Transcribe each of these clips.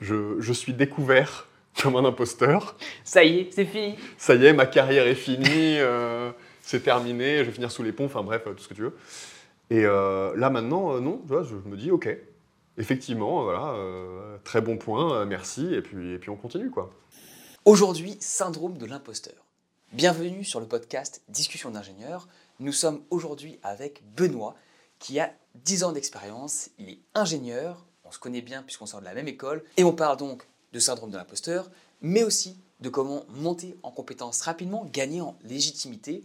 je, je suis découvert comme un imposteur. Ça y est, c'est fini. Ça y est, ma carrière est finie, euh, c'est terminé, je vais finir sous les ponts, enfin bref, euh, tout ce que tu veux. Et euh, là maintenant, euh, non, tu vois, je me dis, ok, effectivement, voilà, euh, très bon point, merci, et puis, et puis on continue, quoi. Aujourd'hui, syndrome de l'imposteur. Bienvenue sur le podcast Discussion d'ingénieurs. Nous sommes aujourd'hui avec Benoît, qui a 10 ans d'expérience. Il est ingénieur, on se connaît bien puisqu'on sort de la même école, et on parle donc de syndrome de l'imposteur, mais aussi de comment monter en compétences rapidement, gagner en légitimité,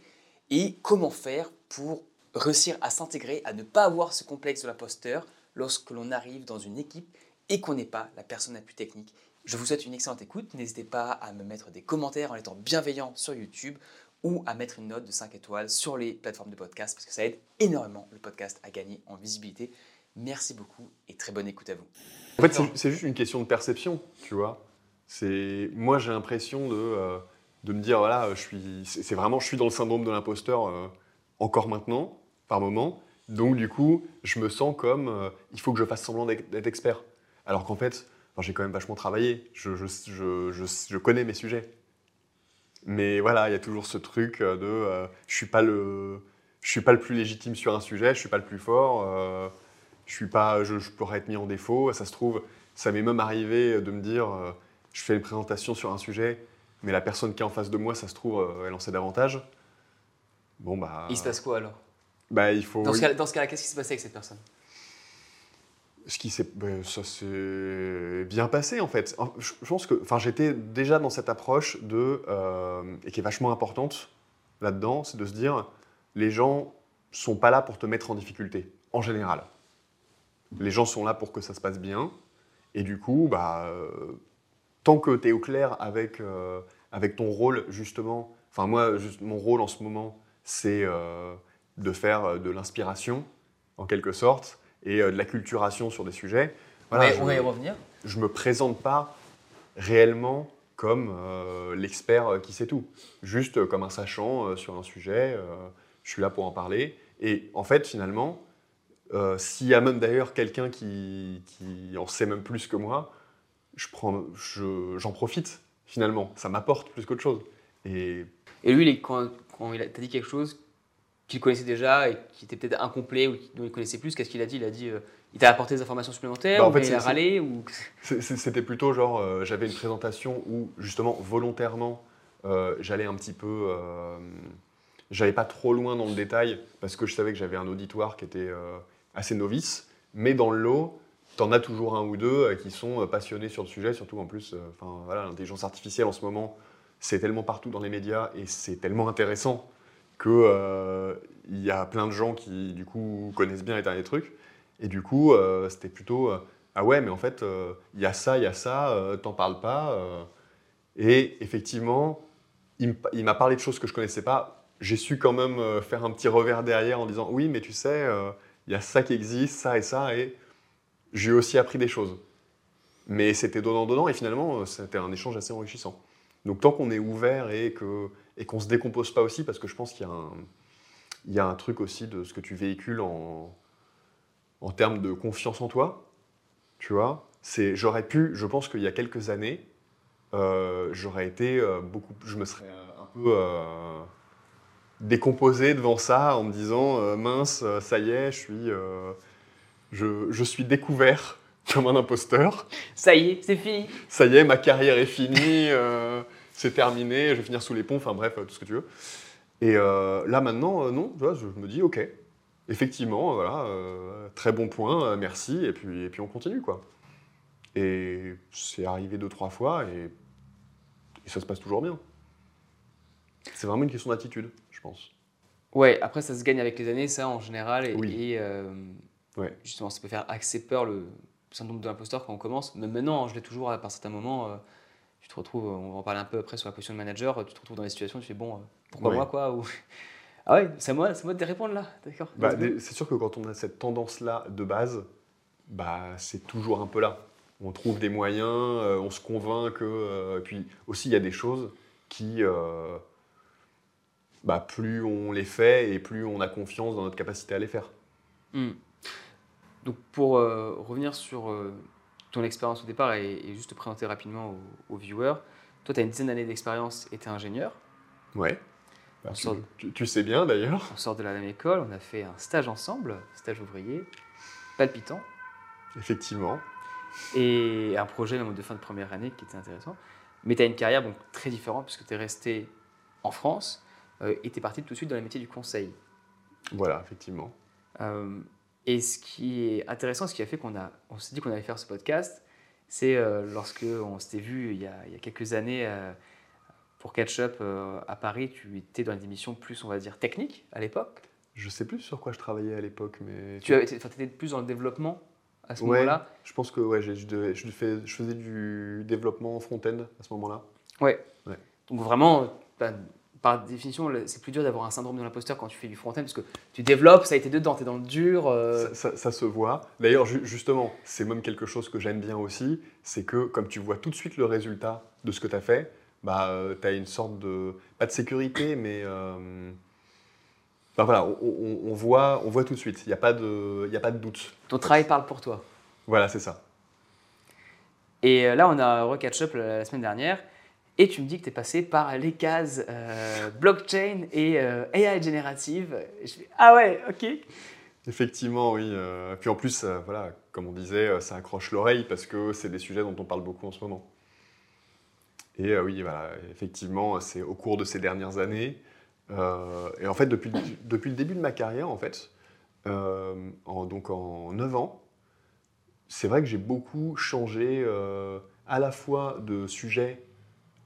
et comment faire pour réussir à s'intégrer, à ne pas avoir ce complexe de l'imposteur lorsque l'on arrive dans une équipe et qu'on n'est pas la personne la plus technique. Je vous souhaite une excellente écoute. N'hésitez pas à me mettre des commentaires en étant bienveillant sur YouTube ou à mettre une note de 5 étoiles sur les plateformes de podcast parce que ça aide énormément le podcast à gagner en visibilité. Merci beaucoup et très bonne écoute à vous. En fait, c'est- juste une question de perception, tu vois. C'est moi, j'ai l'impression de, euh, de me dire voilà, je suis, c'est vraiment, je suis dans le syndrome de l'imposteur euh, encore maintenant, par moment. Donc du coup, je me sens comme euh, il faut que je fasse semblant d'être expert. Alors qu'en fait, enfin, j'ai quand même vachement travaillé. Je, je, je, je, je connais mes sujets. Mais voilà, il y a toujours ce truc de euh, je suis pas le, je suis pas le plus légitime sur un sujet, je suis pas le plus fort. Je suis pas, je, je pourrais être mis en défaut. Ça se trouve, ça m'est même arrivé de me dire, euh, je fais une présentation sur un sujet, mais la personne qui est en face de moi, ça se trouve, euh, elle en sait davantage. Bon bah, Il se passe quoi alors? bah il faut. Dans ce cas- cas-là, qu'est-ce qui s'est passé avec cette personne? Ce qui s'est, ben, ça s'est bien passé en fait. Je pense que, enfin, j'étais déjà dans cette approche de euh, et qui est vachement importante là-dedans, c'est de se dire, les gens sont pas là pour te mettre en difficulté, en général. Les gens sont là pour que ça se passe bien, et du coup, bah, euh, tant que tu es au clair avec euh, avec ton rôle justement. Enfin moi, juste, mon rôle en ce moment, c'est euh, de faire de l'inspiration en quelque sorte et de l'acculturation sur des sujets. Voilà, on, va, y je, revenir. je me présente pas réellement comme l'expert qui sait tout, juste comme un sachant sur un sujet. je suis là pour en parler. Et en fait, finalement, euh, s'il y a même d'ailleurs quelqu'un qui, qui en sait même plus que moi, je prends, je- j'en profite finalement. Ça m'apporte plus qu'autre chose. Et Et lui, il quand, quand il a- t'a dit quelque chose qu'il connaissait déjà et qui était peut-être incomplet ou dont il connaissait plus, qu'est-ce qu'il a dit? Il a dit, euh, il t'a apporté des informations supplémentaires Bah, en fait, il a râlé ou C'était plutôt genre, euh, j'avais une présentation où justement volontairement, euh, j'allais un petit peu, j'allais pas trop loin dans le détail parce que je savais que j'avais un auditoire qui était assez novice, mais dans le lot, t'en as toujours un ou deux euh, qui sont euh, passionnés sur le sujet, surtout en plus, euh, enfin voilà, l'intelligence artificielle en ce moment, c'est tellement partout dans les médias et c'est tellement intéressant que euh, il y a plein de gens qui du coup connaissent bien les derniers trucs et du coup c'était plutôt ah ouais, mais en fait, il y a ça, il y a ça, t'en parles pas. et effectivement, il m'a parlé de choses que je connaissais pas. J'ai su quand même faire un petit revers derrière en disant oui, mais tu sais, il y a ça qui existe, ça et ça, et j'ai aussi appris des choses. Mais c'était donnant-donnant, et finalement, euh, c'était un échange assez enrichissant. Donc tant qu'on est ouvert et que et qu'on se décompose pas aussi, parce que je pense qu'il y a un, y a un truc aussi de ce que tu véhicules en, en termes de confiance en toi, tu vois. C'est, j'aurais pu, je pense qu'il y a quelques années, euh, j'aurais été euh, beaucoup, je me serais un peu décomposé devant ça en me disant euh, mince, euh, ça y est, je suis, euh, je, je suis découvert comme un imposteur. ça y est, c'est fini. Ça y est, ma carrière est finie, euh, c'est terminé, je vais finir sous les ponts, enfin bref, tout ce que tu veux. Et là maintenant, non, tu vois, je me dis ok, effectivement, voilà, très bon point, merci, et puis, et puis on continue quoi. Et c'est arrivé deux, trois fois, et, et ça se passe toujours bien. C'est vraiment une question d'attitude, pense. Ouais, après ça se gagne avec les années, ça en général. Et, Oui. et, euh, Ouais. justement, ça peut faire assez peur le syndrome de l'imposteur quand on commence. Même maintenant, je l'ai toujours à certains moments. euh, tu te retrouves, on va en parler un peu après sur la position de manager, tu te retrouves dans des situations, tu fais bon, euh, pourquoi Ouais. moi quoi ou... Ah ouais, c'est moi, moi de te répondre là, d'accord Bah, c'est sûr que quand on a cette tendance-là de base, bah, c'est toujours un peu là. On trouve des moyens, euh, on se convainc que. euh, puis aussi, il y a des choses qui. euh, bah, plus on les fait et plus on a confiance dans notre capacité à les faire. Hmm. Donc pour euh, revenir sur euh, ton expérience au départ et, juste te présenter rapidement aux, viewers. Toi, tu as une dizaine d'années d'expérience et tu es ingénieur. Ouais. Bah, tu, sais bien d'ailleurs. On sort de la même école, on a fait un stage ensemble, stage ouvrier, palpitant. Effectivement. Et un projet même de fin de première année qui était intéressant. Mais tu as une carrière donc, très différente puisque tu es resté en France et tu es parti tout de suite dans les métiers du conseil. Voilà, effectivement. Euh, et ce qui est intéressant, ce qui a fait qu'on on s'est dit qu'on allait faire ce podcast, c'est euh, lorsque on s'était vu il y, a, il y, a, quelques années euh, pour Catch Up à Paris, tu étais dans des émissions plus, on va dire, techniques à l'époque. Je sais plus sur quoi je travaillais à l'époque, mais... Tu étais plus dans le développement à ce moment-là Je pense que ouais, je, je, je, faisais du développement front-end à ce moment-là. Ouais. ouais. Donc vraiment, par définition, c'est plus dur d'avoir un syndrome de l'imposteur quand tu fais du front-end parce que tu développes, ça a été dedans, tu es dans le dur. Euh. Ça, se voit. D'ailleurs, justement, c'est même quelque chose que j'aime bien aussi, c'est que comme tu vois tout de suite le résultat de ce que tu as fait, bah, euh, tu as une sorte de, pas de sécurité, mais euh, bah, voilà, on, voit, on voit tout de suite, il n'y a, pas de, a pas de doute. Ton travail parle pour toi. Voilà, c'est ça. Et là, on a recatch-up la semaine dernière. Et tu me dis que tu es passé par les cases euh, blockchain et euh, AI générative. je fais, ah ouais, ok. Effectivement, oui. Euh, puis en plus, voilà, comme on disait, ça accroche l'oreille parce que c'est des sujets dont on parle beaucoup en ce moment. Et oui, voilà, effectivement, c'est au cours de ces dernières années. et en fait, depuis, depuis le début de ma carrière, en fait, donc en 9 ans, c'est vrai que j'ai beaucoup changé à la fois de sujet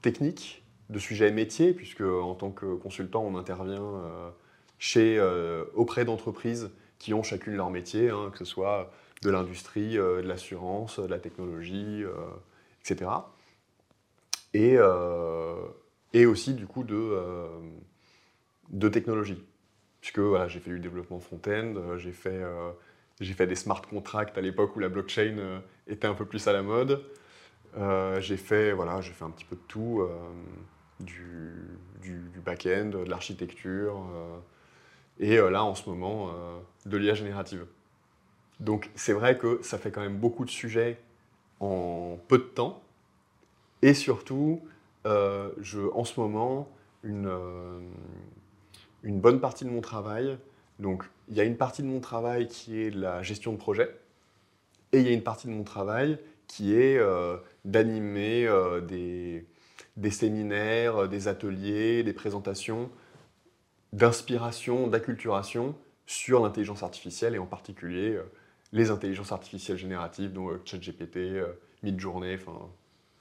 technique, de sujets métiers, puisque en tant que consultant, on intervient euh, chez, euh, auprès d'entreprises qui ont chacune leur métier, hein, que ce soit de l'industrie, euh, de l'assurance, de la technologie, etc. Et, et, aussi du coup de, de technologie. Puisque voilà, j'ai fait du développement front-end, j'ai fait, j'ai fait des smart contracts à l'époque où la blockchain était un peu plus à la mode. Euh, j'ai fait, voilà, fait un petit peu de tout, euh, du, du, back-end, de l'architecture, euh, et là en ce moment, de l'IA générative. Donc c'est vrai que ça fait quand même beaucoup de sujets en peu de temps, et surtout, en ce moment, une, une bonne partie de mon travail, donc il y a une partie de mon travail qui est la gestion de projet, et il y a une partie de mon travail qui est euh, d'animer euh, des, séminaires, euh, des ateliers, des présentations d'inspiration, d'acculturation sur l'intelligence artificielle et en particulier les intelligences artificielles génératives, dont ChatGPT, Midjourney,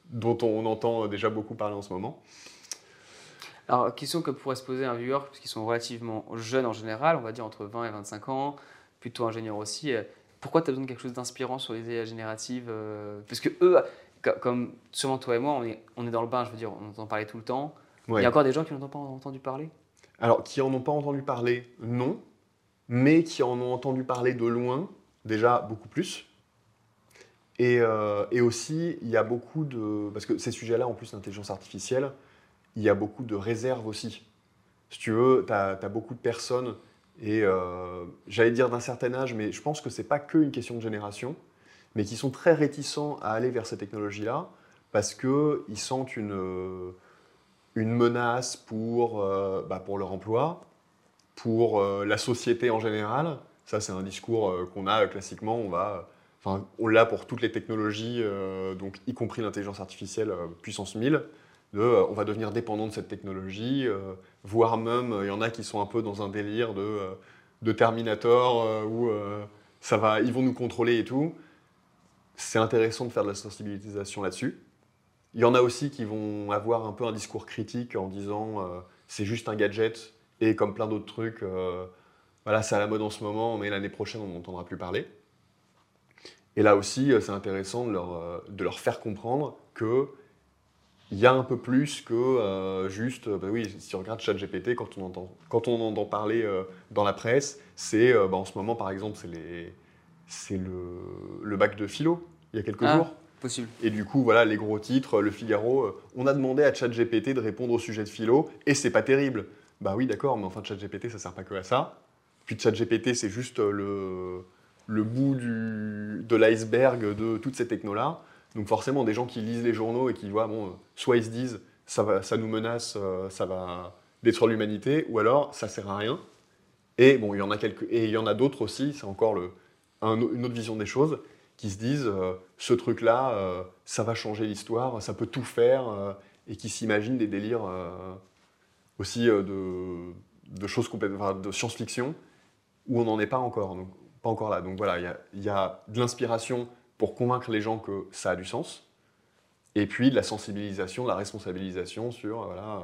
dont on entend déjà beaucoup parler en ce moment. Alors, question que pourrait se poser un viewer, puisqu'ils sont relativement jeunes en général, on va dire entre 20 et 25 ans, plutôt ingénieurs aussi pourquoi tu as besoin de quelque chose d'inspirant sur les IA génératives euh, Parce que eux, comme sûrement toi et moi, on est, on est dans le bain, je veux dire, on entend parler tout le temps. Il y a encore des gens qui n'ont pas entendu parler? Alors, qui en ont pas entendu parler, non. Mais qui en ont entendu parler de loin, déjà beaucoup plus. Et, euh, et aussi, il y a beaucoup de... Parce que ces sujets-là, en plus, l'intelligence artificielle, il y a beaucoup de réserves aussi. Si tu veux, tu as, as, beaucoup de personnes et euh, j'allais dire d'un certain âge, mais je pense que ce n'est pas qu'une question de génération, mais qui sont très réticents à aller vers ces technologies-là parce qu'ils sentent une, euh, une menace pour, euh, bah pour leur emploi, pour la société en général. Ça, c'est un discours qu'on a classiquement. On va, enfin, on l'a pour toutes les technologies, donc y compris l'intelligence artificielle puissance 1000. De, on va devenir dépendant de cette technologie, voire même, il y en a qui sont un peu dans un délire de, euh, Terminator, euh, où euh, ça va, ils vont nous contrôler et tout. C'est intéressant de faire de la sensibilisation là-dessus. Il y en a aussi qui vont avoir un peu un discours critique en disant c'est juste un gadget et comme plein d'autres trucs, voilà, c'est à la mode en ce moment, mais l'année prochaine on n'entendra plus parler. Et là aussi, c'est intéressant de leur faire comprendre que il y a un peu plus que euh, juste, euh, bah oui, si on regarde ChatGPT, quand on entend, quand on entend parler euh, dans la presse, c'est bah, en ce moment par exemple, c'est le, le, bac de philo il y a quelques ah, jours. Possible. Et du coup, voilà les gros titres, Le Figaro. on a demandé à ChatGPT de répondre au sujet de philo et c'est pas terrible. Bah oui, d'accord, mais enfin ChatGPT ça sert pas que à ça. Puis ChatGPT c'est juste le le bout du, de l'iceberg de toutes ces technos-là. Donc forcément, des gens qui lisent les journaux et qui voient, bon, soit ils se disent, ça, nous menace, euh, ça va détruire l'humanité, ou alors ça sert à rien. Et bon, il y en a quelques, et il y en a d'autres aussi, c'est encore une autre vision des choses, qui se disent, euh, ce truc-là, euh, ça va changer l'histoire, ça peut tout faire, euh, et qui s'imaginent des délires euh, aussi euh, de, choses de science-fiction, où on n'en est pas encore, donc pas encore là. Donc voilà, il y a de l'inspiration pour convaincre les gens que ça a du sens, et puis de la sensibilisation, de la responsabilisation sur, euh, voilà,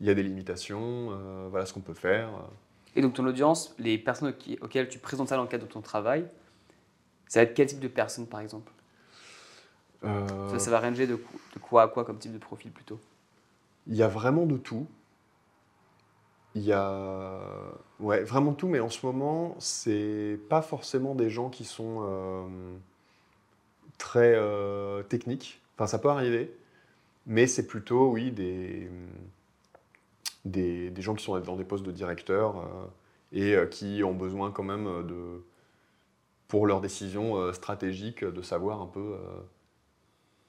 il y a des limitations, euh, voilà ce qu'on peut faire. Et donc ton audience, les personnes auxquelles tu présentes ça dans le cadre de ton travail, ça va être quel type de personnes par exemple? Euh, ça, ça va ranger de, quoi à quoi comme type de profil plutôt? Il y a vraiment de tout. Il y a ouais, vraiment tout, mais en ce moment, c'est pas forcément des gens qui sont euh, très euh, techniques. Enfin, ça peut arriver, mais c'est plutôt, oui, des, des, gens qui sont dans des postes de directeur euh, et euh, qui ont besoin quand même de, pour leurs décisions stratégiques, de savoir un peu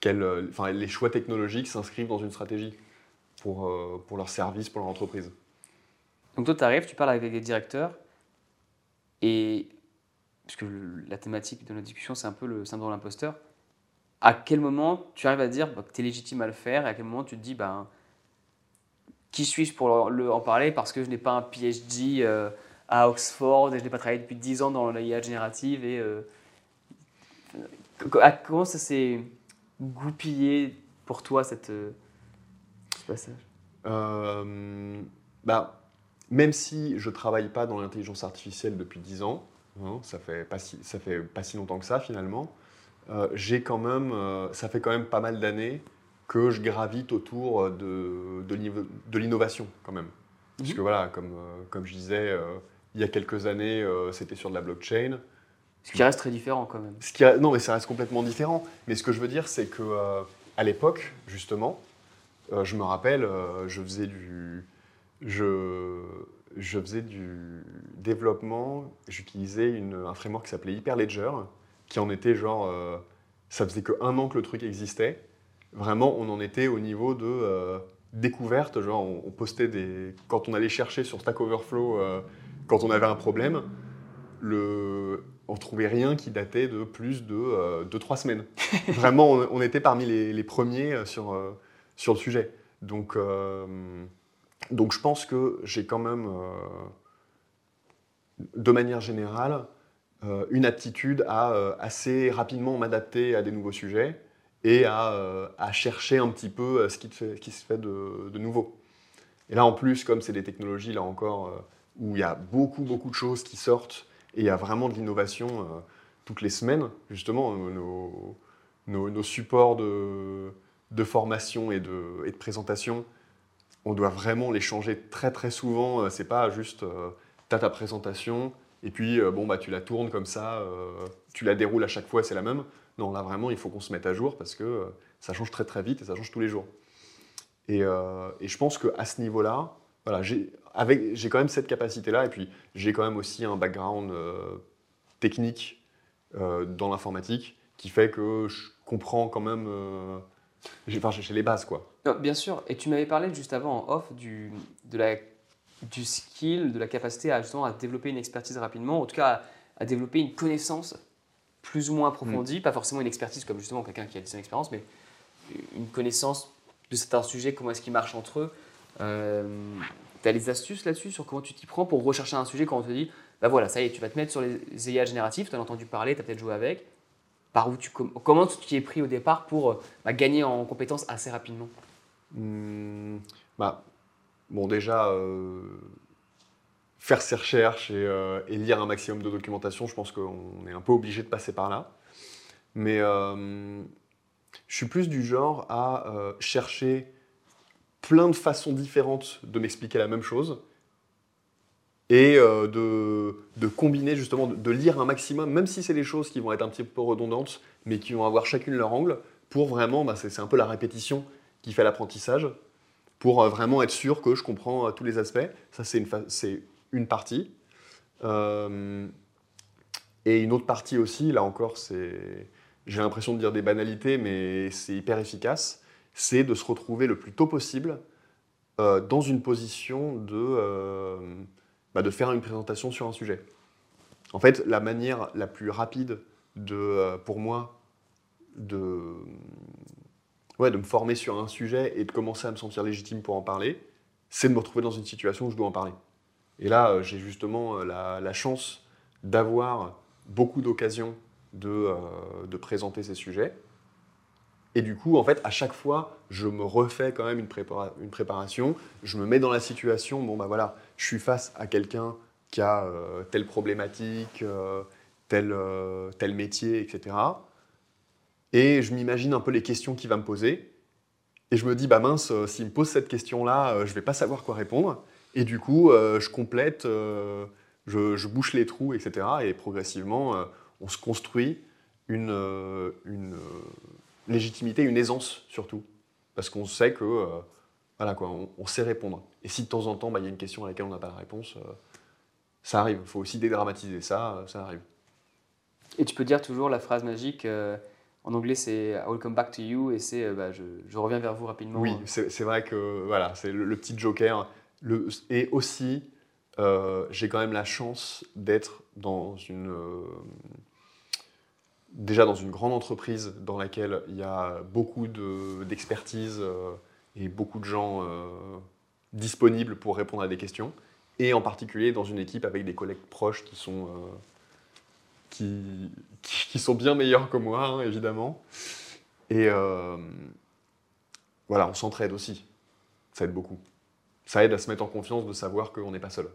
euh, enfin, les choix technologiques s'inscrivent dans une stratégie pour, pour leur service, pour leur entreprise. Donc toi tu arrives, tu parles avec des directeurs et puisque la thématique de notre discussion c'est un peu le syndrome de l'imposteur, à quel moment tu arrives à dire bah, que tu es légitime à le faire et à quel moment tu te dis ben qui suis-je pour le, en parler parce que je n'ai pas un PhD euh, à Oxford et je n'ai pas travaillé depuis 10 ans dans l'IA générative et euh, comment ça s'est goupillé pour toi cette, euh, ce passage? Bah, même si je travaille pas dans l'intelligence artificielle depuis 10 ans, hein, ça fait pas si, ça fait pas si longtemps que ça finalement, euh, j'ai quand même, euh, ça fait quand même pas mal d'années que je gravite autour de, de, de l'innovation quand même. Parce Mhm. que voilà, comme, euh, comme je disais, euh, il y a quelques années, euh, c'était sur de la blockchain. Ce qui reste très différent quand même. Ce qui a- non, mais ça reste complètement différent. Mais ce que je veux dire, c'est que euh, à l'époque, justement, euh, je me rappelle, euh, je faisais du, je, je faisais du développement. J'utilisais un framework qui s'appelait Hyperledger, qui en était genre, euh, ça faisait que un an que le truc existait. Vraiment, on en était au niveau de euh, découverte. Genre, on, on postait des, quand on allait chercher sur Stack Overflow, euh, quand on avait un problème, le, on trouvait rien qui datait de plus de 2-3 semaines. Vraiment, on, on était parmi les, les premiers sur, sur le sujet. Donc, donc je pense que j'ai quand même, euh, de manière générale, euh, une aptitude à euh, assez rapidement m'adapter à des nouveaux sujets et à, chercher un petit peu ce qui, se fait de, nouveau. Et là, en plus, comme c'est des technologies, là encore, où il y a beaucoup, beaucoup de choses qui sortent et il y a vraiment de l'innovation toutes les semaines, justement, nos, supports de, formation et de présentation, on doit vraiment les changer très, très souvent. Euh, C'est pas juste, euh, tu as ta présentation et puis, euh, bon, bah, tu la tournes comme ça, euh, tu la déroules à chaque fois, c'est la même. Non, là, vraiment, il faut qu'on se mette à jour parce que ça change très, très vite et ça change tous les jours. Et, je pense qu'à ce niveau-là, voilà, j'ai quand même cette capacité-là, et puis j'ai quand même aussi un background technique dans l'informatique qui fait que je comprends quand même. Euh, enfin, j'ai les bases, quoi. Non, bien sûr, et tu m'avais parlé juste avant en off du, de la, du skill, de la capacité à justement à développer une expertise rapidement, en tout cas à, à développer une connaissance plus ou moins approfondie, pas forcément une expertise comme justement quelqu'un qui a 10 ans d'expérience, mais une connaissance de certains sujets, comment est-ce qu'ils marchent entre eux. tu as les astuces là-dessus sur comment tu t'y prends pour rechercher un sujet quand on te dit, bah voilà, ça y est, tu vas te mettre sur les IA génératifs, tu as entendu parler, tu as peut-être joué avec. Par où tu, com- comment tu t'y es pris au départ pour euh, bah, gagner en compétences assez rapidement? Hmm, bah, bon, déjà, euh, faire ses recherches et, euh, et lire un maximum de documentation, je pense qu'on est un peu obligé de passer par là. Mais je suis plus du genre à chercher plein de façons différentes de m'expliquer la même chose et euh, de, de combiner justement, de, lire un maximum, même si c'est des choses qui vont être un petit peu redondantes, mais qui vont avoir chacune leur angle, pour vraiment, bah, c'est un peu la répétition qui fait l'apprentissage, pour euh, vraiment être sûr que je comprends euh, tous les aspects. Ça, c'est une, une partie. Et une autre partie aussi, là encore, c'est, j'ai l'impression de dire des banalités, mais c'est hyper efficace, c'est de se retrouver le plus tôt possible dans une position de, bah, de faire une présentation sur un sujet. En fait, la manière la plus rapide de, euh, pour moi de, me former sur un sujet et de commencer à me sentir légitime pour en parler, c'est de me retrouver dans une situation où je dois en parler. Et là, euh, j'ai justement euh, la, chance d'avoir beaucoup d'occasions de présenter ces sujets. Et du coup, en fait, à chaque fois, je me refais quand même une, prépara- une préparation. Je me mets dans la situation, bon, bah voilà, je suis face à quelqu'un qui a euh, telle problématique, euh, tel, euh, tel métier, etc. Et je m'imagine un peu les questions qu'il va me poser. Et je me dis, bah mince, s'il me pose cette question-là, je vais pas savoir quoi répondre. Et du coup, je complète, je, je bouche les trous, etc. Et progressivement, on se construit une, une légitimité, une aisance surtout. Parce qu'on sait que, euh, voilà quoi, on, on sait répondre. Et si de temps en temps, bah, il y a une question à laquelle on n'a pas la réponse, euh, ça arrive. Il faut aussi dédramatiser ça, euh, ça arrive. Et tu peux dire toujours la phrase magique, en anglais c'est I will come back to you, et c'est bah, je, je reviens vers vous rapidement. Oui, c'est vrai que voilà, c'est le, le petit joker. Le, et aussi, j'ai quand même la chance d'être dans une déjà dans une grande entreprise dans laquelle il y a beaucoup de- d'expertise euh, et beaucoup de gens euh, disponibles pour répondre à des questions, et en particulier dans une équipe avec des collègues proches qui sont euh, qui, qui sont bien meilleurs que moi, hein, évidemment. Et euh, voilà, on s'entraide aussi. Ça aide beaucoup. Ça aide à se mettre en confiance de savoir qu'on n'est pas seul.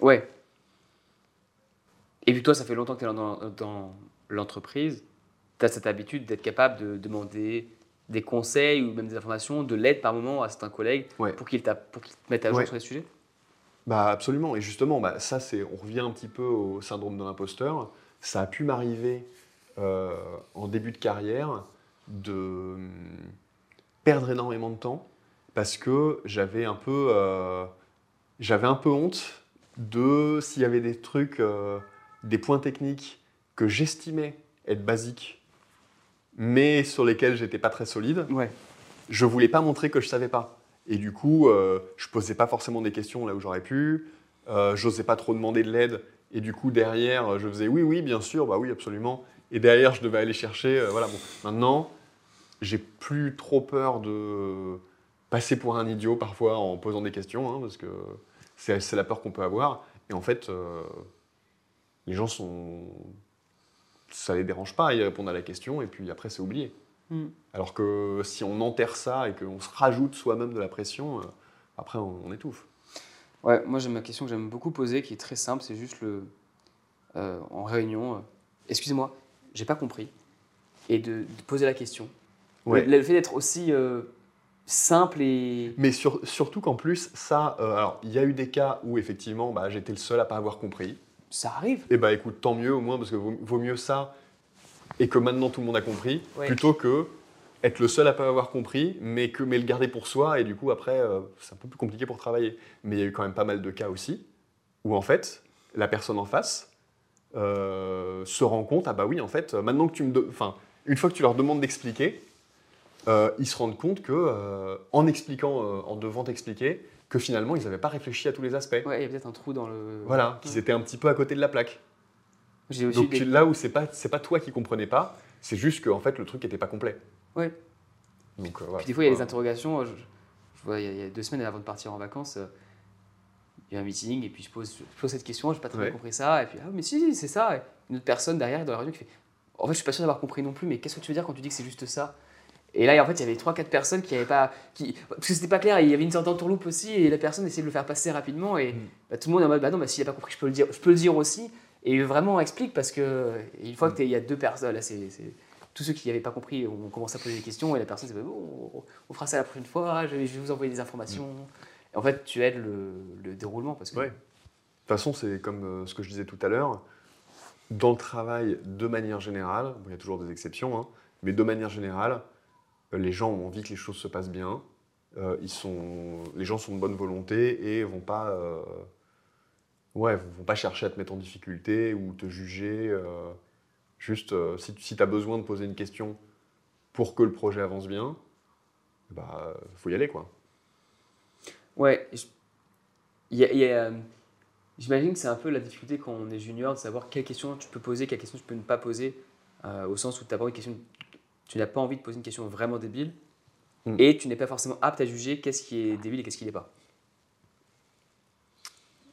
Ouais. Et puis toi, ça fait longtemps que tu es dans, dans l'entreprise. Tu as cette habitude d'être capable de demander des conseils ou même des informations, de l'aide par moment à certains collègues Ouais. pour qu'ils qu'ils te mettent à jour Ouais. sur les sujets? Bah absolument. Et justement, bah, ça c'est, on revient un petit peu au syndrome de l'imposteur. Ça a pu m'arriver euh, en début de carrière de hum, perdre énormément de temps parce que j'avais un peu, euh, j'avais un peu honte de s'il y avait des trucs, euh, des points techniques que j'estimais être basiques, mais sur lesquels j'étais pas très solide. Ouais. je voulais pas montrer que je savais pas. Et du coup, euh, je posais pas forcément des questions là où j'aurais pu. Euh, J'osais pas trop demander de l'aide. Et du coup, derrière, je faisais oui, oui, bien sûr, bah oui, absolument. Et derrière, je devais aller chercher. euh, voilà. Bon, maintenant, j'ai plus trop peur de passer pour un idiot parfois en posant des questions, hein, parce que c'est la peur qu'on peut avoir. Et en fait, les gens sont, ça les dérange pas, ils répondent à la question et puis après c'est oublié. Hmm. Alors que si on enterre ça et qu'on se rajoute soi-même de la pression, euh, après on, on étouffe. Ouais, moi j'ai ma question que j'aime beaucoup poser qui est très simple, c'est juste le euh, en réunion, euh, excusez-moi, j'ai pas compris, et de, de poser la question. Ouais. Le, le fait d'être aussi euh, simple et Mais sur- surtout qu'en plus, ça, euh, alors il y a eu des cas où effectivement bah, j'étais le seul à pas avoir compris. Ça arrive. Et bah écoute, tant mieux au moins, parce que vaut, vaut mieux ça et que maintenant tout le monde a compris, Ouais. plutôt que être le seul à pas avoir compris, mais, que, mais le garder pour soi, et du coup après, euh, c'est un peu plus compliqué pour travailler. Mais il y a eu quand même pas mal de cas aussi, où en fait, la personne en face euh, se rend compte, ah bah oui, en fait, maintenant que tu me... Enfin, une fois que tu leur demandes d'expliquer, euh, ils se rendent compte que, en expliquant, en devant t'expliquer, que finalement, ils n'avaient pas réfléchi à tous les aspects. Ouais, il y a peut-être un trou dans le. Voilà, qu'ils étaient un petit peu à côté de la plaque. J'ai aussi Donc des- là où c'est pas c'est pas toi qui comprenais pas, c'est juste que en fait le truc était pas complet. Ouais. Donc euh, voilà. Puis des fois, il y a des interrogations. Je, je vois, il y, a, deux semaines avant de partir en vacances, euh, il y a un meeting et puis je pose, je pose cette question, j'ai pas très Ouais. bien compris ça. Et puis, ah, mais si, si, c'est ça. Et une autre personne derrière dans la réunion qui fait En fait, je suis pas sûr d'avoir compris non plus, mais qu'est-ce que tu veux dire quand tu dis que c'est juste ça? Et là, en fait, il y avait 3-4 personnes qui avaient pas. Qui, parce que c'était pas clair, il y avait une sorte d'entourloupe aussi, et la personne essayait de le faire passer rapidement. Et Mm. bah, tout le monde est en mode Bah non, bah, s'il a pas compris, je peux le dire, je peux le dire aussi. Et vraiment, explique parce que une fois Mm. que t'es- il y a deux personnes, là, c'est. tous ceux qui n'avaient pas compris ont commencé à poser des questions et la personne s'est dit bon, on- on fera ça la prochaine fois, je vais, vous envoyer des informations. Et en fait, tu aides le, le déroulement parce que Ouais. De toute façon, c'est comme euh, ce que je disais tout à l'heure. Dans le travail, de manière générale, bon, il y a toujours des exceptions, hein, mais de manière générale, les gens ont envie que les choses se passent bien. Euh, ils sont, les gens sont de bonne volonté et vont pas, euh, Ouais, vont pas chercher à te mettre en difficulté ou te juger. euh, juste, si, tu as besoin de poser une question pour que le projet avance bien, bah, faut y aller, quoi. Ouais, j'imagine que c'est un peu la difficulté quand on est junior de savoir quelle question tu peux poser, quelle question tu peux ne pas poser, au sens où t'as pas une question, tu n'as pas envie de poser une question vraiment débile Mm. et tu n'es pas forcément apte à juger qu'est-ce qui est débile et qu'est-ce qui n'est pas.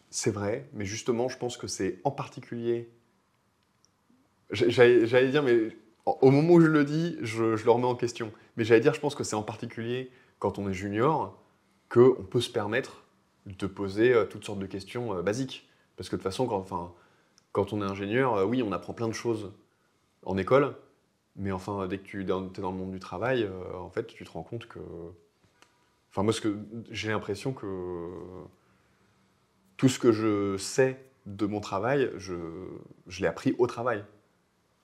C'est vrai, mais justement, je pense que c'est en particulier. J'allais dire, mais au moment où je le dis, je, je le remets en question. Mais j'allais dire, je pense que c'est en particulier quand on est junior qu'on peut se permettre de poser euh, toutes sortes de questions euh, basiques. Parce que de toute façon, quand, enfin, quand on est ingénieur, euh, oui, on apprend plein de choses en école, mais enfin, dès que tu es dans le monde du travail, euh, en fait, tu te rends compte que. Enfin, moi, ce que j'ai l'impression que tout ce que je sais de mon travail, je, je l'ai appris au travail.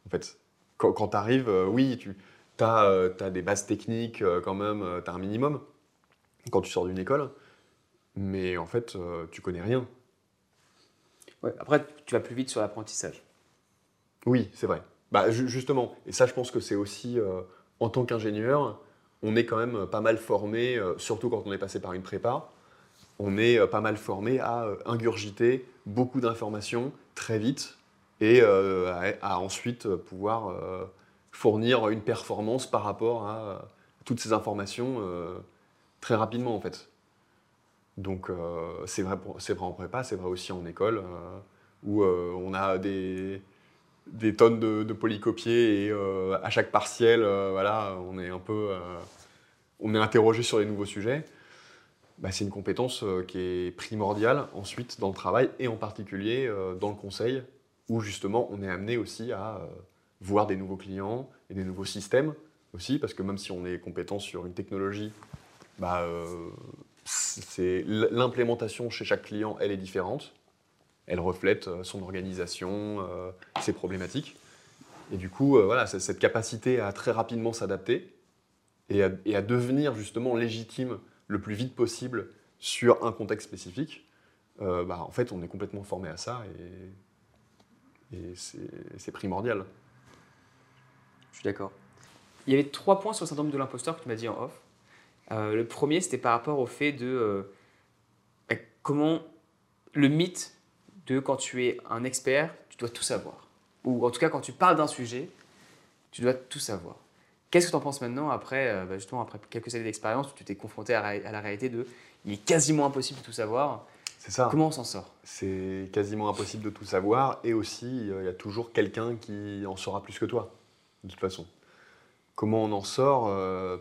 En fait, quand, quand tu arrives, oui, tu as, des bases techniques euh, quand même, tu as un minimum quand tu sors d'une école, mais en fait, euh, tu connais rien. Ouais, après, tu vas plus vite sur l'apprentissage. Oui, c'est vrai. Bah, ju- justement, et ça, je pense que c'est aussi, euh, en tant qu'ingénieur, on est quand même pas mal formé, euh, surtout quand on est passé par une prépa, on est euh, pas mal formé à euh, ingurgiter beaucoup d'informations très vite et euh, à, ensuite euh, pouvoir euh, fournir une performance par rapport à euh, toutes ces informations euh, très rapidement en fait. Donc euh, c'est vrai, vrai en prépa, c'est vrai aussi en école, euh, où euh, on a des, des tonnes de, de polycopiés et euh, à chaque partiel, euh, voilà, on est un peu, euh, on est interrogé sur les nouveaux sujets. Bah, c'est une compétence qui est primordiale ensuite dans le travail et en particulier dans le conseil, où justement on est amené aussi à voir des nouveaux clients et des nouveaux systèmes aussi, parce que même si on est compétent sur une technologie, bah, l'implémentation chez chaque client, elle est différente. Elle reflète euh, son organisation, euh, ses problématiques. Et du coup, euh, voilà, cette capacité à très rapidement s'adapter et à, devenir justement légitime le plus vite possible sur un contexte spécifique, bah, en fait, on est complètement formé à ça et, et c'est primordial. Je suis d'accord. Il y avait trois points sur le syndrome de l'imposteur que tu m'as dit en off. Le premier, c'était par rapport au fait de bah, comment le mythe de quand tu es un expert, tu dois tout savoir. Ou en tout cas, quand tu parles d'un sujet, tu dois tout savoir. Qu'est-ce que tu en penses maintenant, après, euh, bah, justement, après quelques années d'expérience, où tu t'es confronté à, la- à la réalité de il est quasiment impossible de tout savoir C'est ça. Comment on s'en sort? C'est quasiment impossible de tout savoir et aussi euh, il y a toujours quelqu'un qui en saura plus que toi, de toute façon. Comment on en sort euh,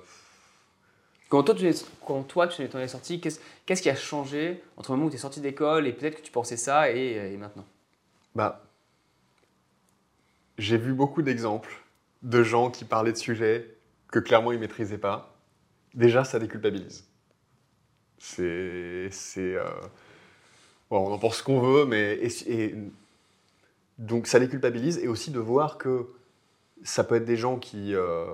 Quand toi, tu es, quand toi, tu es sorti, qu'est-ce qui a changé entre le moment où tu es sorti d'école et peut-être que tu pensais ça et, et maintenant? Bah, j'ai vu beaucoup d'exemples de gens qui parlaient de sujets que clairement ils maîtrisaient pas. Déjà, ça déculpabilise. C'est, c'est, euh, on en pense ce qu'on veut, mais donc ça déculpabilise et aussi de voir que ça peut être des gens qui, euh,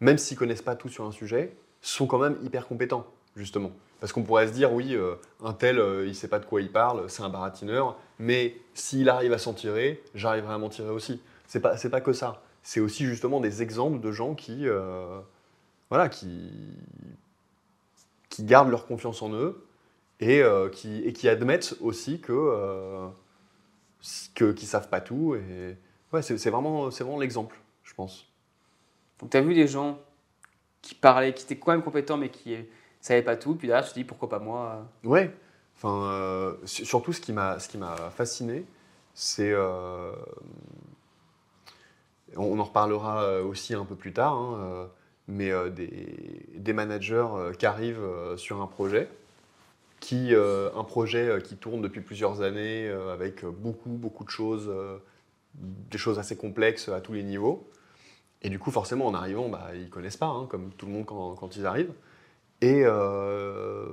même s'ils connaissent pas tout sur un sujet, sont quand même hyper compétents justement. Parce qu'on pourrait se dire, oui, euh, un tel, euh, il sait pas de quoi il parle, c'est un baratineur, mais s'il arrive à s'en tirer, j'arriverai à m'en tirer aussi. C'est pas, pas que ça. C'est aussi justement des exemples de gens qui, euh, voilà, qui, qui gardent leur confiance en eux et, qui, et qui admettent aussi que, que qu'ils savent pas tout. Et ouais, c'est, c'est vraiment, c'est vraiment l'exemple, je pense. Donc tu as vu des gens qui parlaient, qui étaient quand même compétents mais qui ne savaient pas tout, puis derrière tu te dis pourquoi pas moi Ouais. Enfin, euh, su- surtout ce qui m'a ce fasciné, c'est euh, on, en reparlera euh, aussi un peu plus tard, hein, euh, mais euh, des, des managers euh, qui arrivent euh, sur un projet, qui euh, un projet euh, qui tourne depuis plusieurs années euh, avec beaucoup beaucoup de choses, euh, des choses assez complexes à tous les niveaux. Et du coup, forcément, en arrivant, bah, ils connaissent pas, hein, comme tout le monde quand, ils arrivent. Et euh,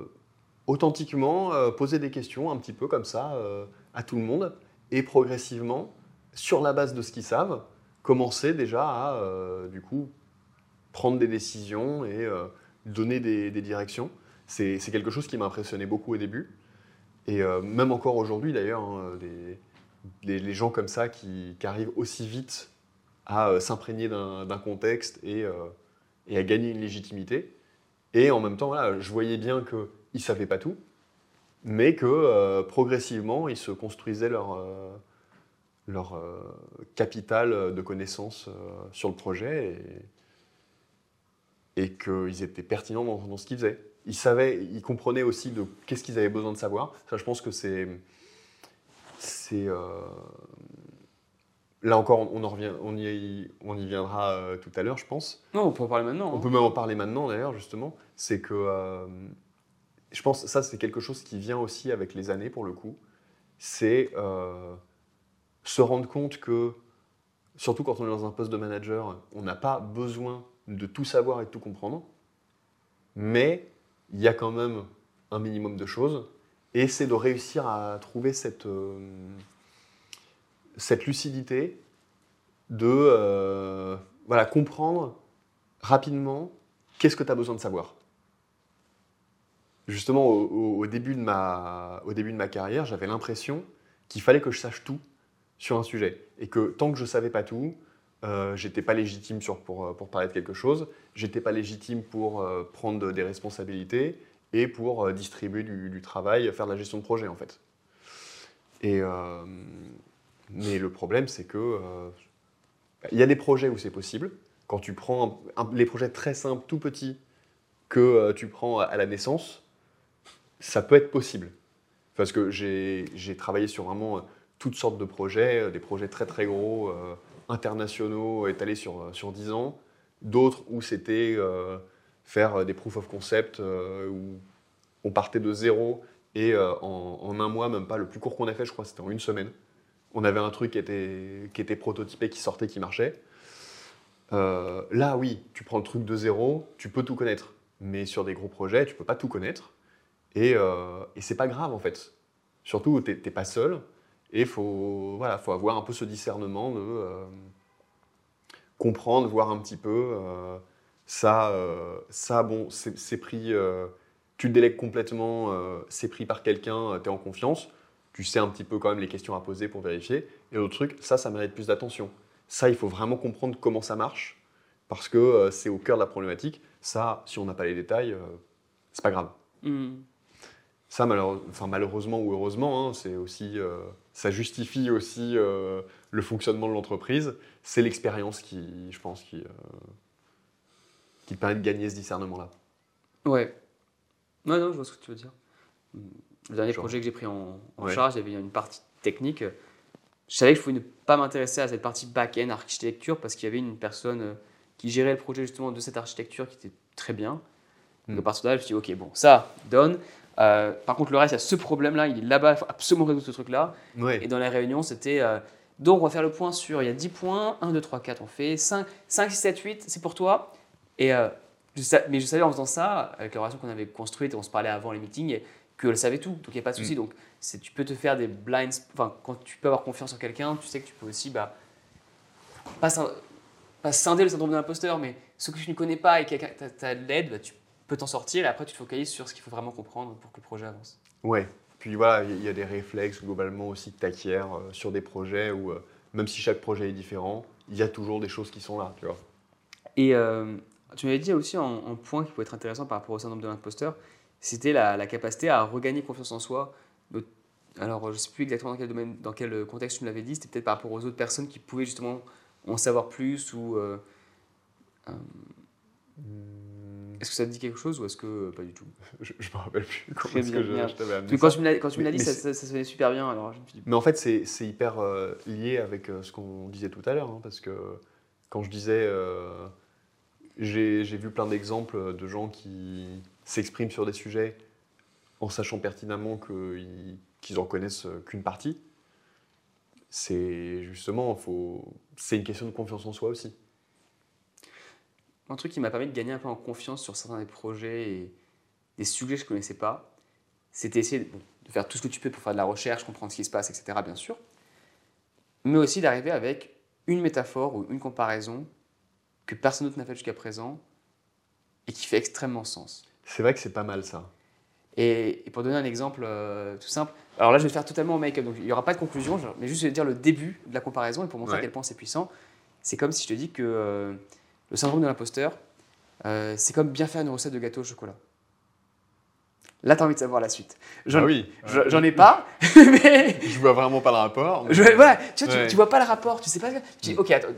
authentiquement euh, poser des questions un petit peu comme ça euh, à tout le monde et progressivement, sur la base de ce qu'ils savent, commencer déjà à du coup prendre des décisions et donner des, directions. C'est quelque chose qui m'a impressionné beaucoup au début. Et même encore aujourd'hui d'ailleurs, hein, les, gens comme ça qui arrivent aussi vite à euh, s'imprégner d'un contexte et, euh, et à gagner une légitimité. Et en même temps, voilà, je voyais bien qu'ils ne savaient pas tout, mais que euh, progressivement, ils se construisaient leur, leur capital de connaissances sur le projet et, et qu'ils étaient pertinents dans, ce qu'ils faisaient. Ils savaient, ils comprenaient aussi de qu'est-ce qu'ils avaient besoin de savoir. Ça, je pense que c'est, c'est là encore, on, en revient, on y, on y viendra euh, tout à l'heure, je pense. Non, on peut en parler maintenant. On hein. peut même en parler maintenant d'ailleurs, justement. C'est que euh, je pense ça, c'est quelque chose qui vient aussi avec les années pour le coup. C'est euh, se rendre compte que, surtout quand on est dans un poste de manager, on n'a pas besoin de tout savoir et de tout comprendre. Mais il y a quand même un minimum de choses. Et c'est de réussir à trouver cette, cette lucidité de euh, voilà, comprendre rapidement qu'est-ce que tu as besoin de savoir. Justement, au, début, de ma, au début de ma carrière, j'avais l'impression qu'il fallait que je sache tout sur un sujet. Et que tant que je ne savais pas tout, euh, j'étais pas légitime pour, euh, pour parler de quelque chose, j'étais pas légitime pour euh, prendre des responsabilités et pour distribuer du, du travail, faire de la gestion de projet en fait. Et, mais le problème, c'est que euh, il y a des projets où c'est possible. Quand tu prends les projets très simples, tout petits, que euh, tu prends à la naissance, ça peut être possible. Parce que j'ai travaillé sur vraiment euh, toutes sortes de projets, des projets très très gros, internationaux, étalés sur, sur 10 ans. D'autres où c'était faire des proof of concept, où on partait de zéro et en, en un mois, même pas, le plus court qu'on a fait, je crois, c'était en une semaine. On avait un truc qui était, qui était prototypé, qui sortait, qui marchait. Euh, là, oui, tu prends le truc de zéro, tu peux tout connaître. Mais sur des gros projets, tu peux pas tout connaître. Et, euh, et c'est pas grave, en fait. Surtout, t'es pas seul. Et faut, voilà, faut avoir un peu ce discernement de euh, comprendre, voir un petit peu. euh, ça, ça, bon, c'est pris. tu le délègues complètement, c'est pris par quelqu'un, tu es en confiance. Tu sais un petit peu quand même les questions à poser pour vérifier. Et l'autre truc, ça, ça mérite plus d'attention. Ça, il faut vraiment comprendre comment ça marche, parce que euh, c'est au cœur de la problématique. Ça, si on n'a pas les détails, euh, c'est pas grave. Hmm. Ça, malheureusement ou heureusement, hein, c'est aussi, euh, ça justifie aussi le fonctionnement de l'entreprise. C'est l'expérience qui, je pense, qui, qui permet de gagner ce discernement-là. Ouais. Non, non, je vois ce que tu veux dire. Hmm. Le dernier Genre. projet que j'ai pris en, en Ouais. charge, il y avait une partie technique. Je savais que je pouvais ne pas m'intéresser à cette partie back-end architecture parce qu'il y avait une personne euh, qui gérait le projet justement de cette architecture qui était très bien. Donc Hmm. à partir de là, je me suis dit, ok, bon, ça, donne. Euh, par contre, le reste, il y a ce problème-là, il est là-bas, il faut absolument résoudre ce truc-là. Ouais. Et dans la réunion, c'était. euh, donc, on va faire le point sur. Il y a 10 points, 1, 2, 3, 4, on fait 5, 5 6, 7, 8, c'est pour toi. Et, euh, je mais je savais en faisant ça, avec la relation qu'on avait construite, et on se parlait avant les meetings, qu'elle savait tout. Donc, il n'y a pas de souci. Donc, c'est- tu peux te faire des blinds. Enfin, quand tu peux avoir confiance en quelqu'un, tu sais que tu peux aussi. Bah, pas, scin- pas scinder le syndrome de l'imposteur, mais ce que tu ne connais pas et quelqu'un tu as de l'aide, bah, tu peux t'en sortir. Et après, tu te focalises sur ce qu'il faut vraiment comprendre pour que le projet avance. Ouais. Puis voilà, il y a des réflexes globalement aussi que tu acquiers sur des projets où, euh, même si chaque projet est différent, il y a toujours des choses qui sont là, tu vois. Et euh, tu m'avais dit aussi en, en point qui pouvait être intéressant par rapport au syndrome de l'imposteur, c'était la, la capacité à regagner confiance en soi. Alors, je ne sais plus exactement dans quel domaine, dans quel contexte tu me l'avais dit, c'était peut-être par rapport aux autres personnes qui pouvaient justement en savoir plus ou. euh, euh, est-ce que ça te dit quelque chose ou est-ce que euh, pas du tout? Je, je me rappelle plus comment Très est-ce bien, que je, je quand tu me l'as quand tu me l'as Mais- dit, ça, ça, ça sonnait super bien. Alors je me suis dit, Mais en fait, c'est c'est hyper euh, lié avec euh, ce qu'on disait tout à l'heure, hein, parce que quand je disais, euh, j'ai j'ai vu plein d'exemples de gens qui s'expriment sur des sujets en sachant pertinemment qu'ils qu'ils en connaissent euh, qu'une partie. C'est justement, c'est une question de confiance en soi aussi. Un truc qui m'a permis de gagner un peu en confiance sur certains des projets et des sujets que je ne connaissais pas, c'était essayer de faire tout ce que tu peux pour faire de la recherche, comprendre ce qui se passe, etc., bien sûr, mais aussi d'arriver avec une métaphore ou une comparaison que personne d'autre n'a fait jusqu'à présent et qui fait extrêmement sens. C'est vrai que c'est pas mal ça. Et, et pour donner un exemple euh, tout simple, alors là je vais faire totalement au make-up, donc il n'y aura pas de conclusion, mais juste je vais dire le début de la comparaison et pour montrer à Ouais. quel point c'est puissant. C'est comme si je te dis que euh, le syndrome de l'imposteur, euh, c'est comme bien faire une recette de gâteau au chocolat. Là, tu as envie de savoir la suite. J'en Ah oui. j'en ai pas, mais Je vois vraiment pas le rapport. mais- je- voilà, tu, vois, tu- Ouais. tu vois pas le rapport, tu sais pas. Tu dis, ok, attends,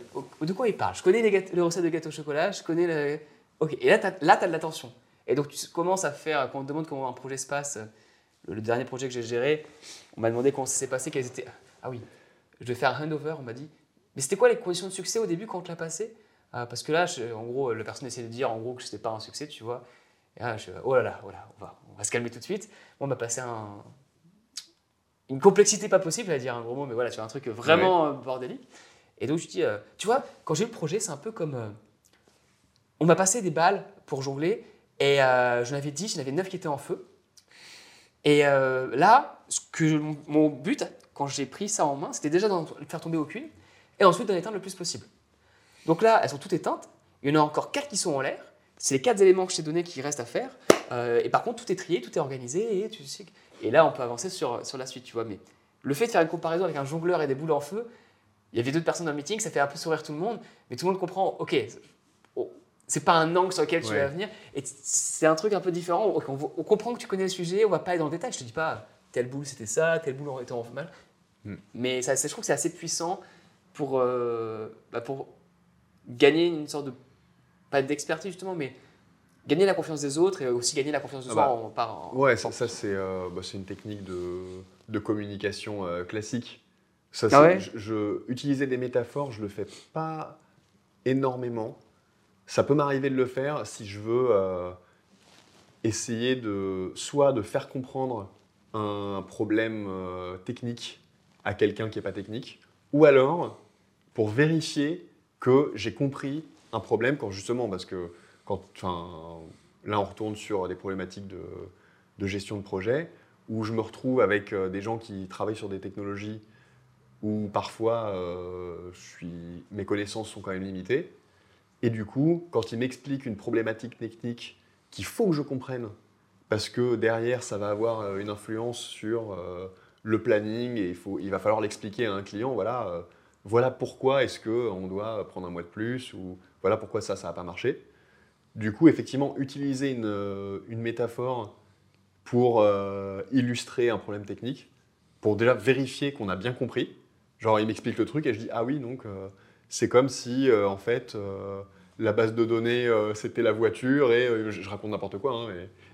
de quoi il parle? Je connais les, gâteaux- les recettes de gâteau au chocolat, je connais le. Ok, et là, tu as, de l'attention. Et donc, tu commences à faire, quand on te demande comment un projet se passe, euh, le, le dernier projet que j'ai géré, on m'a demandé comment ça s'est passé, quelles étaient. Ah oui, je devais faire un handover, on m'a dit, mais c'était quoi les conditions de succès au début quand on te l'a passé? Ah, Parce que là, je- en gros, la personne essayait de dire en gros que c'était pas un succès, tu vois. Et là, je oh là là, voilà, on va, on va se calmer tout de suite. Bon, on m'a passé un, une complexité pas possible, à dire un gros mot, mais voilà, tu vois, un truc vraiment euh, bordélique. Et donc je dis, euh, tu vois, quand j'ai eu le projet, c'est un peu comme. euh, on m'a passé des balles pour jongler, et euh, j'en avais 10, j'en avais 9 qui étaient en feu. Et euh, là, ce que mon, but, quand j'ai pris ça en main, c'était déjà d'en faire tomber aucune, et ensuite d'en éteindre le plus possible. Donc là, elles sont toutes éteintes, il y en a encore 4 qui sont en l'air, c'est les 4 éléments que je t'ai donnés qui restent à faire, euh, et par contre, tout est trié, tout est organisé, et et là, on peut avancer sur, sur la suite, tu vois. Mais le fait de faire une comparaison avec un jongleur et des boules en feu, il y avait d'autres personnes dans le meeting, ça fait un peu sourire tout le monde, mais tout le monde comprend, ok, c'est pas un angle sur lequel tu Ouais. vas venir, et c'est un truc un peu différent. On, on comprend que tu connais le sujet, on va pas aller dans le détail, je te dis pas, telle boule c'était ça, telle boule était en mal. Hmm. Mais ça, je trouve que c'est assez puissant pour, euh, bah, pour gagner une sorte de, pas d'expertise justement, mais gagner la confiance des autres et aussi gagner la confiance de Ah soi bah, en, par, en- Ouais, ça, ça, c'est euh, bah, c'est une technique de, de communication euh, classique. Ça, Ah ouais? je, je- utiliser des métaphores, je le fais pas énormément. Ça peut m'arriver de le faire si je veux euh, essayer de soit de faire comprendre un problème euh, technique à quelqu'un qui n'est pas technique, ou alors pour vérifier que j'ai compris un problème quand justement, parce que quand, là on retourne sur des problématiques de, gestion de projet, où je me retrouve avec euh, des gens qui travaillent sur des technologies où parfois je suis, mes connaissances sont quand même limitées. Et du coup, quand ils m'expliquent une problématique technique qu'il faut que je comprenne, parce que derrière ça va avoir euh, une influence sur euh, le planning et il, faut, il va falloir l'expliquer à un client, voilà, euh, voilà pourquoi est-ce qu'on doit prendre un mois de plus, ou voilà pourquoi ça, ça n'a pas marché. Du coup, effectivement, utiliser une, métaphore pour illustrer un problème technique, pour déjà vérifier qu'on a bien compris. Genre, il m'explique le truc et je dis, ah oui, donc c'est comme si, euh, en fait, euh, la base de données, euh, c'était la voiture et je, raconte n'importe quoi, hein,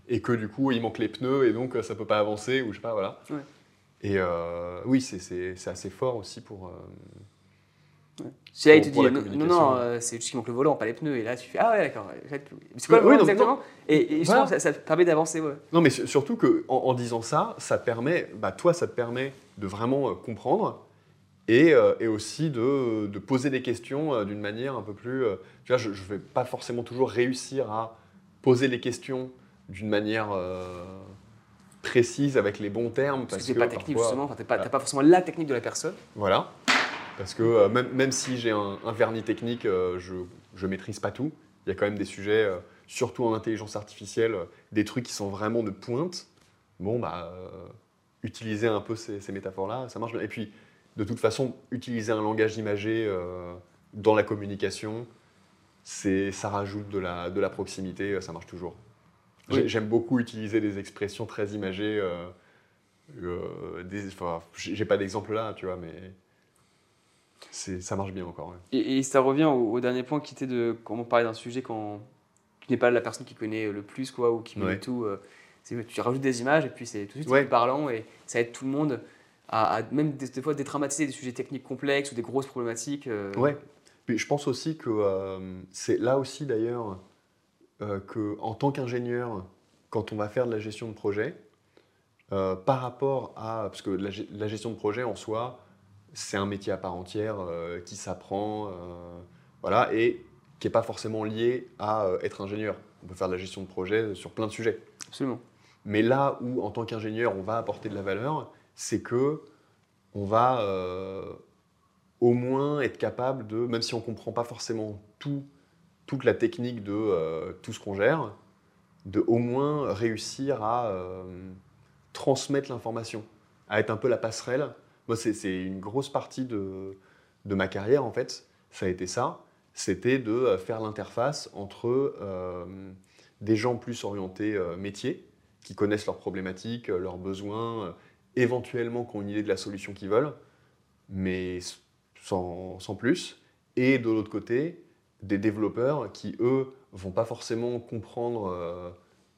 et, et que du coup, il manque les pneus et donc ça peut pas avancer, ou je sais pas, voilà. Ouais. Et oui, c'est- assez fort aussi pour. Si là, il te dit, non, non, euh, c'est juste qu'il manque le volant, pas les pneus. Et là, tu fais, ah ouais, d'accord. C'est quoi le Oui, problème non, mais exactement? Et, et Voilà. ça, ça te permet d'avancer, ouais. Non, mais su- surtout que en, en disant ça, ça te permet, bah, toi, ça te permet de vraiment euh, comprendre et, euh, et aussi de, de poser des questions euh, d'une manière un peu plus. euh, tu vois, je ne vais pas forcément toujours réussir à poser les questions d'une manière euh, précise avec les bons termes. Parce que c'est pas parfois- technique, justement. Enfin, t'as pas, voilà. t'as pas forcément la technique de la personne. Voilà. Parce que euh, même, même si j'ai un, un vernis technique, euh, je ne maîtrise pas tout. Il y a quand même des sujets, surtout en intelligence artificielle, des trucs qui sont vraiment de pointe. Bon, bah, utiliser un peu ces, ces métaphores-là, ça marche bien. Et puis, de toute façon, utiliser un langage imagé euh, dans la communication, c'est, ça rajoute de la, de la proximité, euh, ça marche toujours. Oui. J'aime beaucoup utiliser des expressions très imagées. euh, euh, des, j'ai pas d'exemple là, tu vois, mais c'est, ça marche bien encore. ouais. Et, et ça revient au, au dernier point qui était de on parlait d'un sujet quand tu n'es pas la personne qui connaît le plus, quoi, ou qui connaît Ouais. tout. euh, c'est- tu rajoutes des images et puis c'est tout de suite Ouais. plus parlant et ça aide tout le monde à, à même des, des fois dédramatiser des sujets techniques complexes ou des grosses problématiques. euh, Ouais. Puis je pense aussi que euh, c'est là aussi d'ailleurs euh, que en tant qu'ingénieur, quand on va faire de la gestion de projet, euh, par rapport à parce que la, ge- la gestion de projet en soi, c'est un métier à part entière euh, qui s'apprend, euh, voilà, et qui n'est pas forcément lié à être ingénieur. On peut faire de la gestion de projet sur plein de sujets. Absolument. Mais là où, en tant qu'ingénieur, on va apporter de la valeur, c'est que on va euh, au moins être capable de, même si on ne comprend pas forcément tout, toute la technique de euh, tout ce qu'on gère, de au moins réussir à transmettre l'information, à être un peu la passerelle. Moi, c'est une grosse partie de, de, ma carrière, en fait. Ça a été ça. C'était de faire l'interface entre des gens plus orientés métiers, qui connaissent leurs problématiques, leurs besoins, éventuellement qui ont une idée de la solution qu'ils veulent, mais sans, sans plus. Et de l'autre côté, des développeurs qui, eux, vont pas forcément comprendre euh,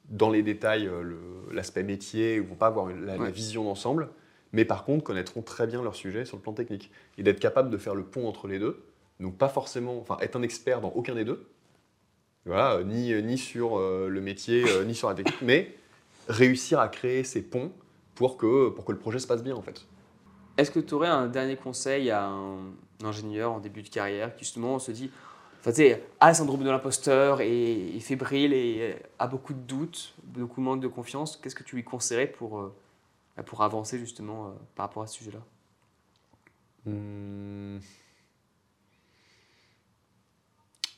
dans les détails euh, l'aspect métier, ou vont pas avoir la, vision d'ensemble, mais par contre connaîtront très bien leur sujet sur le plan technique. Et d'être capable de faire le pont entre les deux, donc pas forcément, enfin être un expert dans aucun des deux, voilà, ni, ni sur euh, le métier, ni sur la technique, mais réussir à créer ces ponts pour que, pour que le projet se passe bien en fait. Est-ce que tu aurais un dernier conseil à un ingénieur en début de carrière qui justement se dit, enfin, tu a le syndrome de l'imposteur et est fébrile et a beaucoup de doutes, beaucoup de manque de confiance Qu'est-ce que tu lui conseillerais pour, euh, pour avancer justement euh, par rapport à ce sujet-là? Hmm.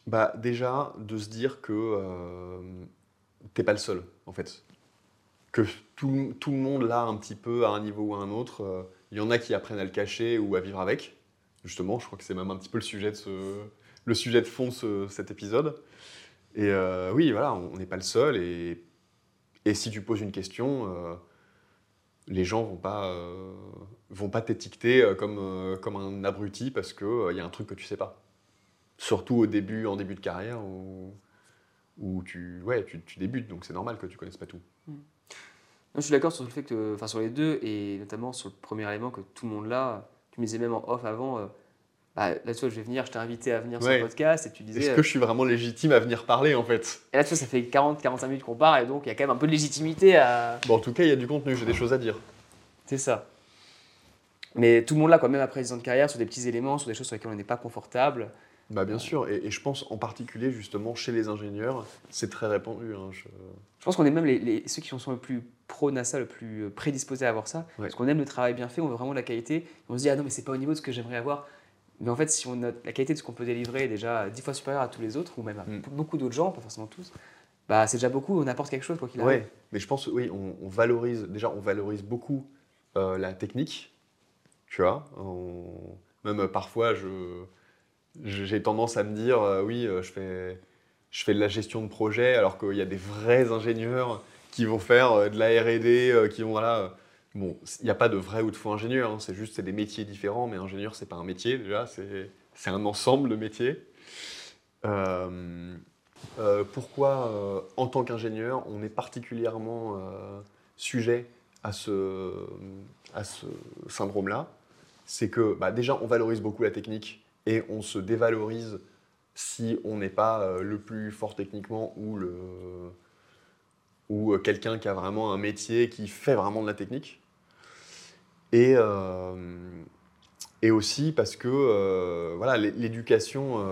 bah, Déjà, de se dire que euh, t'es pas le seul en fait que tout, tout, le monde là un petit peu à un niveau ou à un autre. Euh, il y en a qui apprennent à le cacher ou à vivre avec. Justement, je crois que c'est même un petit peu le sujet de, ce, le sujet de fond de cet épisode. Et euh, oui, voilà, on n'est pas le seul. Et, si tu poses une question, euh, les gens vont pas vont pas t'étiqueter comme, comme un abruti parce qu'il il y a un truc que tu sais pas. Surtout au début, en début de carrière où, où tu, ouais, tu, tu débutes, donc c'est normal que tu connaisses pas tout. Je suis d'accord sur le fait que, enfin sur les deux, et notamment sur le premier élément que tout le monde là, tu me disais même en off avant, euh, bah, là tu vois, je vais venir, je t'ai invité à venir sur le podcast, et tu disais. Est-ce que je suis vraiment légitime à venir parler en fait? Et là tu vois, ça fait 40-45 minutes qu'on parle, et donc il y a quand même un peu de légitimité à. Bon, en tout cas, il y a du contenu, j'ai des choses à dire. C'est ça. Mais tout le monde là, quand même après 10 ans de carrière, sur des petits éléments, sur des choses sur lesquelles on n'est pas confortable, bah bien sûr, et, je pense en particulier justement chez les ingénieurs, c'est très répandu. Hein, je... pense qu'on est même les, ceux qui sont le plus pro-NASA, le plus prédisposés à avoir ça, parce qu'on aime le travail bien fait, on veut vraiment la qualité, on se dit ah non mais c'est pas au niveau de ce que j'aimerais avoir. Mais en fait, si on a la qualité de ce qu'on peut délivrer est déjà dix fois supérieure à tous les autres, ou même à mm. beaucoup d'autres gens, pas forcément tous, bah c'est déjà beaucoup, on apporte quelque chose quoi qu'il arrive. Oui, mais je pense, oui, on, valorise, déjà on valorise beaucoup euh, la technique, tu vois, même euh, parfois je j'ai tendance à me dire, euh, oui, euh, je fais, je fais de la gestion de projet, alors qu'il y a des vrais ingénieurs qui vont faire euh, de la R&D, qui vont, voilà... Bon, il n'y a pas de vrai ou de faux ingénieur, hein, c'est juste c'est des métiers différents, mais ingénieur, c'est pas un métier déjà, c'est un ensemble de métiers. pourquoi, en tant qu'ingénieur, on est particulièrement sujet à ce, à ce syndrome-là? C'est que bah, déjà, on valorise beaucoup la technique et on se dévalorise si on n'est pas euh, le plus fort techniquement ou, le, ou euh, quelqu'un qui a vraiment un métier qui fait vraiment de la technique. Et, euh, et aussi parce que voilà, l'éducation,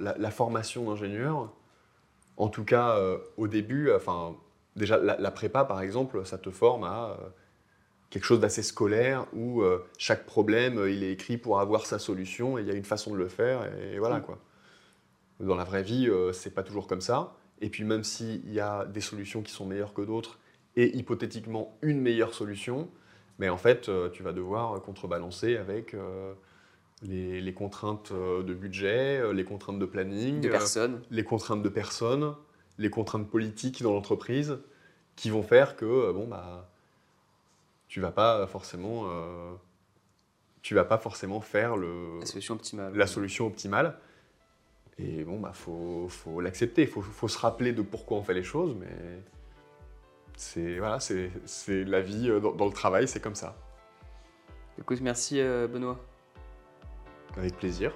la, formation d'ingénieur, en tout cas au début, enfin, déjà la, la, prépa par exemple, ça te forme à quelque chose d'assez scolaire où euh, chaque problème, euh, il est écrit pour avoir sa solution et il y a une façon de le faire et, voilà mm. quoi. Dans la vraie vie, euh, c'est pas toujours comme ça. Et puis même s'il y a des solutions qui sont meilleures que d'autres et hypothétiquement une meilleure solution, mais en fait, tu vas devoir contrebalancer avec les, les, contraintes de budget, les contraintes de planning, de personnes. les contraintes de personnes, les contraintes politiques dans l'entreprise, qui vont faire que bon bah tu vas pas forcément, euh, tu vas pas forcément faire le, la solution optimale. La solution optimale. Et bon, bah, faut, faut l'accepter. Il faut, faut, se rappeler de pourquoi on fait les choses, mais c'est voilà, c'est la vie euh, dans, le travail, c'est comme ça. Écoute, merci euh, Benoît. Avec plaisir.